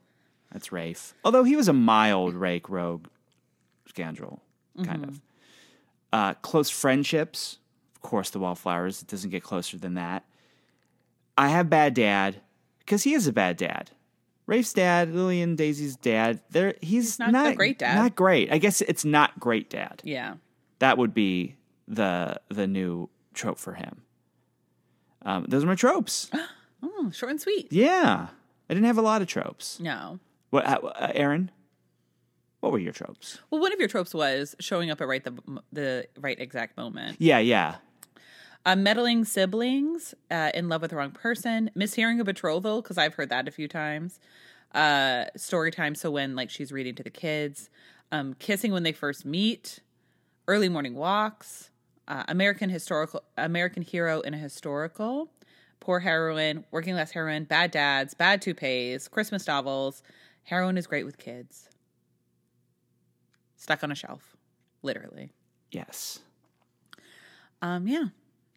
That's Rafe. Although he was a mild rake, rogue, scoundrel, kind mm-hmm. of. Uh, close friendships. Of course, the Wallflowers. It doesn't get closer than that. I have bad dad because he is a bad dad. Rafe's dad, Lillian, Daisy's dad, they're he's, not not, a great dad. Not great. I guess it's not great dad. Yeah. That would be the the new trope for him. Um, those are my tropes. Oh, short and sweet. yeah, I didn't have a lot of tropes. No. What, uh, Erin? What were your tropes? Well, one of your tropes was showing up at right the the right exact moment. Yeah, yeah. Uh, meddling siblings, uh, in love with the wrong person, mishearing a betrothal because I've heard that a few times. Uh, story time, so when like she's reading to the kids, um, kissing when they first meet, early morning walks, uh, American historical American hero in a historical, poor heroine, working class heroine, bad dads, bad toupees, Christmas novels. Heroine is great with kids. Stuck on a shelf, literally. Yes. Um, yeah,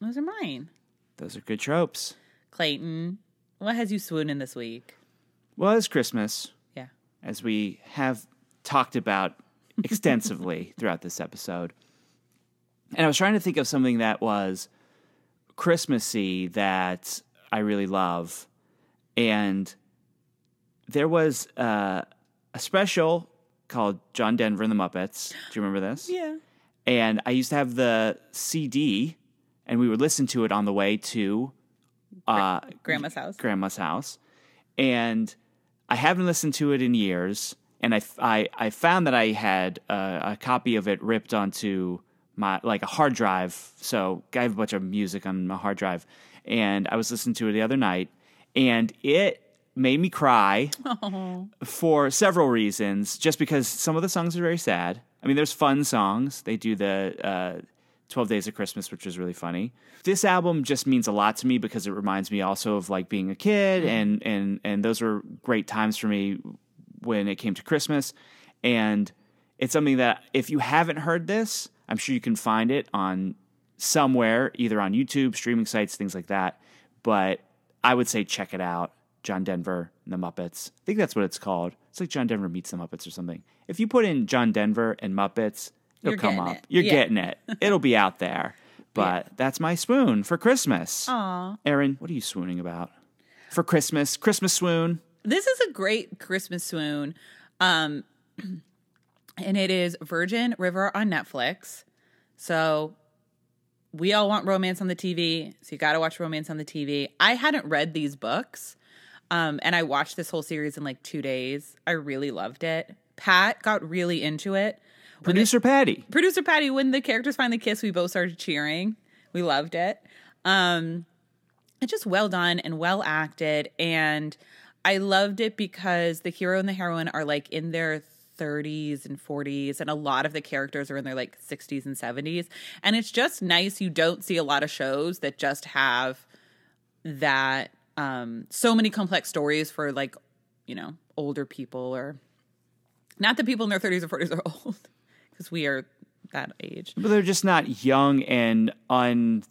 those are mine. Those are good tropes. Clayton, what has you swooning this week? Well, it's Christmas, Yeah. as we have talked about extensively throughout this episode. And I was trying to think of something that was Christmassy that I really love. And there was uh, a special called John Denver and the Muppets. Do you remember this? Yeah. and I used to have the CD, and we would listen to it on the way to uh, Grandma's house. grandma's house. And I haven't listened to it in years, and I, I, I found that I had uh, a copy of it ripped onto my like a hard drive. So I have a bunch of music on my hard drive, and I was listening to it the other night, and it made me cry for several reasons. Just because some of the songs are very sad. I mean, there's fun songs. They do the uh, 12 Days of Christmas, which is really funny. This album just means a lot to me because it reminds me also of like being a kid, and and and those were great times for me when it came to Christmas. And it's something that if you haven't heard this, I'm sure you can find it on somewhere, either on YouTube, streaming sites, things like that. But I would say check it out. John Denver and the Muppets. I think that's what it's called. It's like John Denver meets the Muppets or something. If you put in John Denver and Muppets, it'll You're come up. it. You're Yeah. getting it. It'll be out there. But that's my swoon for Christmas. Aw. Erin, what are you swooning about? For Christmas, Christmas swoon. This is a great Christmas swoon. Um, and it is Virgin River on Netflix. So we all want romance on the TV. So you got to watch romance on the TV. I hadn't read these books. Um, and I watched this whole series in like two days. I really loved it. Pat got really into it. When the- Producer Patty. producer Patty, when the characters finally kiss, we both started cheering. We loved it. Um, it's just well done and well acted, and I loved it because the hero and the heroine are like in their 30s and 40s, and a lot of the characters are in their like 60s and 70s, and it's just nice. You don't see a lot of shows that just have that um so many complex stories for like you know older people or not that people in their 30s or 40s are old because we are that age. But they're just not young and un,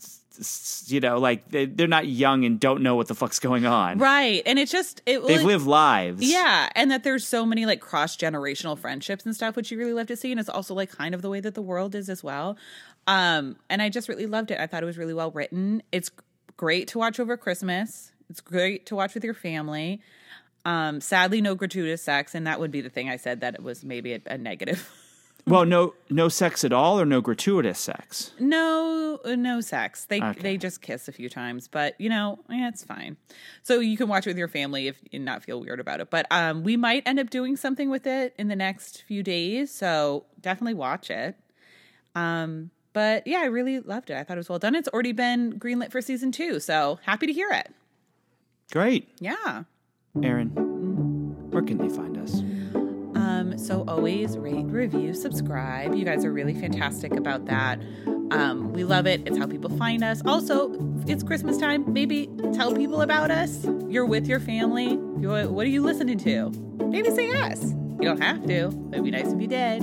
you know, like they, they're not young and don't know what the fuck's going on. right and it's just it They've like- lived lives. yeah and that there's so many like cross-generational friendships and stuff which you really love to see and it's also like kind of the way that the world is as well. Um and i just really loved it. I thought it was really well written. It's great to watch over christmas it's great to watch with your family um sadly no gratuitous sex and that would be the thing i said that it was maybe a, a negative Well, no, no sex at all, or no gratuitous sex. No, no sex. They Okay. they just kiss a few times, but you know, yeah, it's fine. So you can watch it with your family if and not feel weird about it. But um, we might end up doing something with it in the next few days. So definitely watch it. Um, but yeah, I really loved it. I thought it was well done. It's already been greenlit for season two, so happy to hear it. Great, Yeah. Erin. Where can they find us? Um, so always rate, review, subscribe. You guys are really fantastic about that. Um, we love it. It's how people find us. Also, it's Christmas time. Maybe tell people about us. You're with your family. What are you listening to? Maybe say yes. You don't have to. It'd be nice if you did.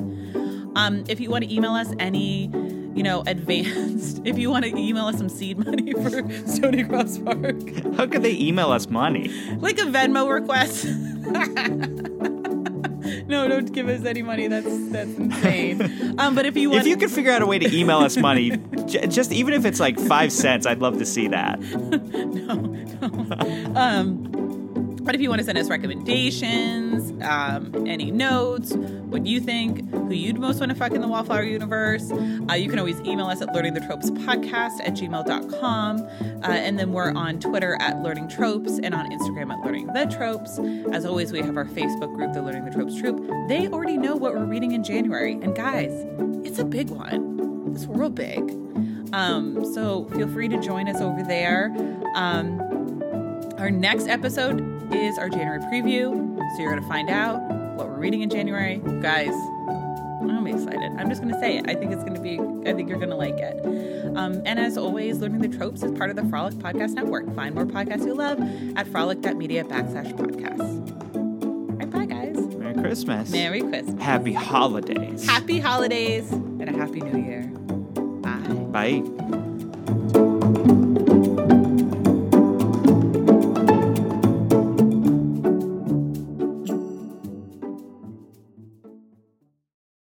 Um, if you want to email us any, you know, advanced, if you want to email us some seed money for Stony Cross Park, How could they email us money? like a Venmo request. no, don't give us any money. That's that's insane. Um, but if you want, If you could figure out a way to email us money, j- just even if it's like five cents, I'd love to see that. No um, But if you want to send us recommendations, um, any notes, what you think, who you'd most want to fuck in the Wallflower universe, uh, you can always email us at learningthetropes.podcast at gmail.com. Uh, and then we're on Twitter at Learning Tropes and on Instagram at Learning the Tropes. As always, we have our Facebook group, the Learning the Tropes Troop. They already know what we're reading in January. And guys, it's a big one. It's real big. Um, so feel free to join us over there. Um, our next episode is our January preview. So you're going to find out what we're reading in January. Guys, I'm excited. I'm just going to say it. I think it's going to be, I think you're going to like it. Um, and as always, Learning the Tropes is part of the Frolic Podcast Network. Find more podcasts you love at frolic.media backslash podcasts. All right, bye, guys. Merry Christmas. Merry Christmas. Happy holidays. Happy holidays and a happy new year. Bye. Bye.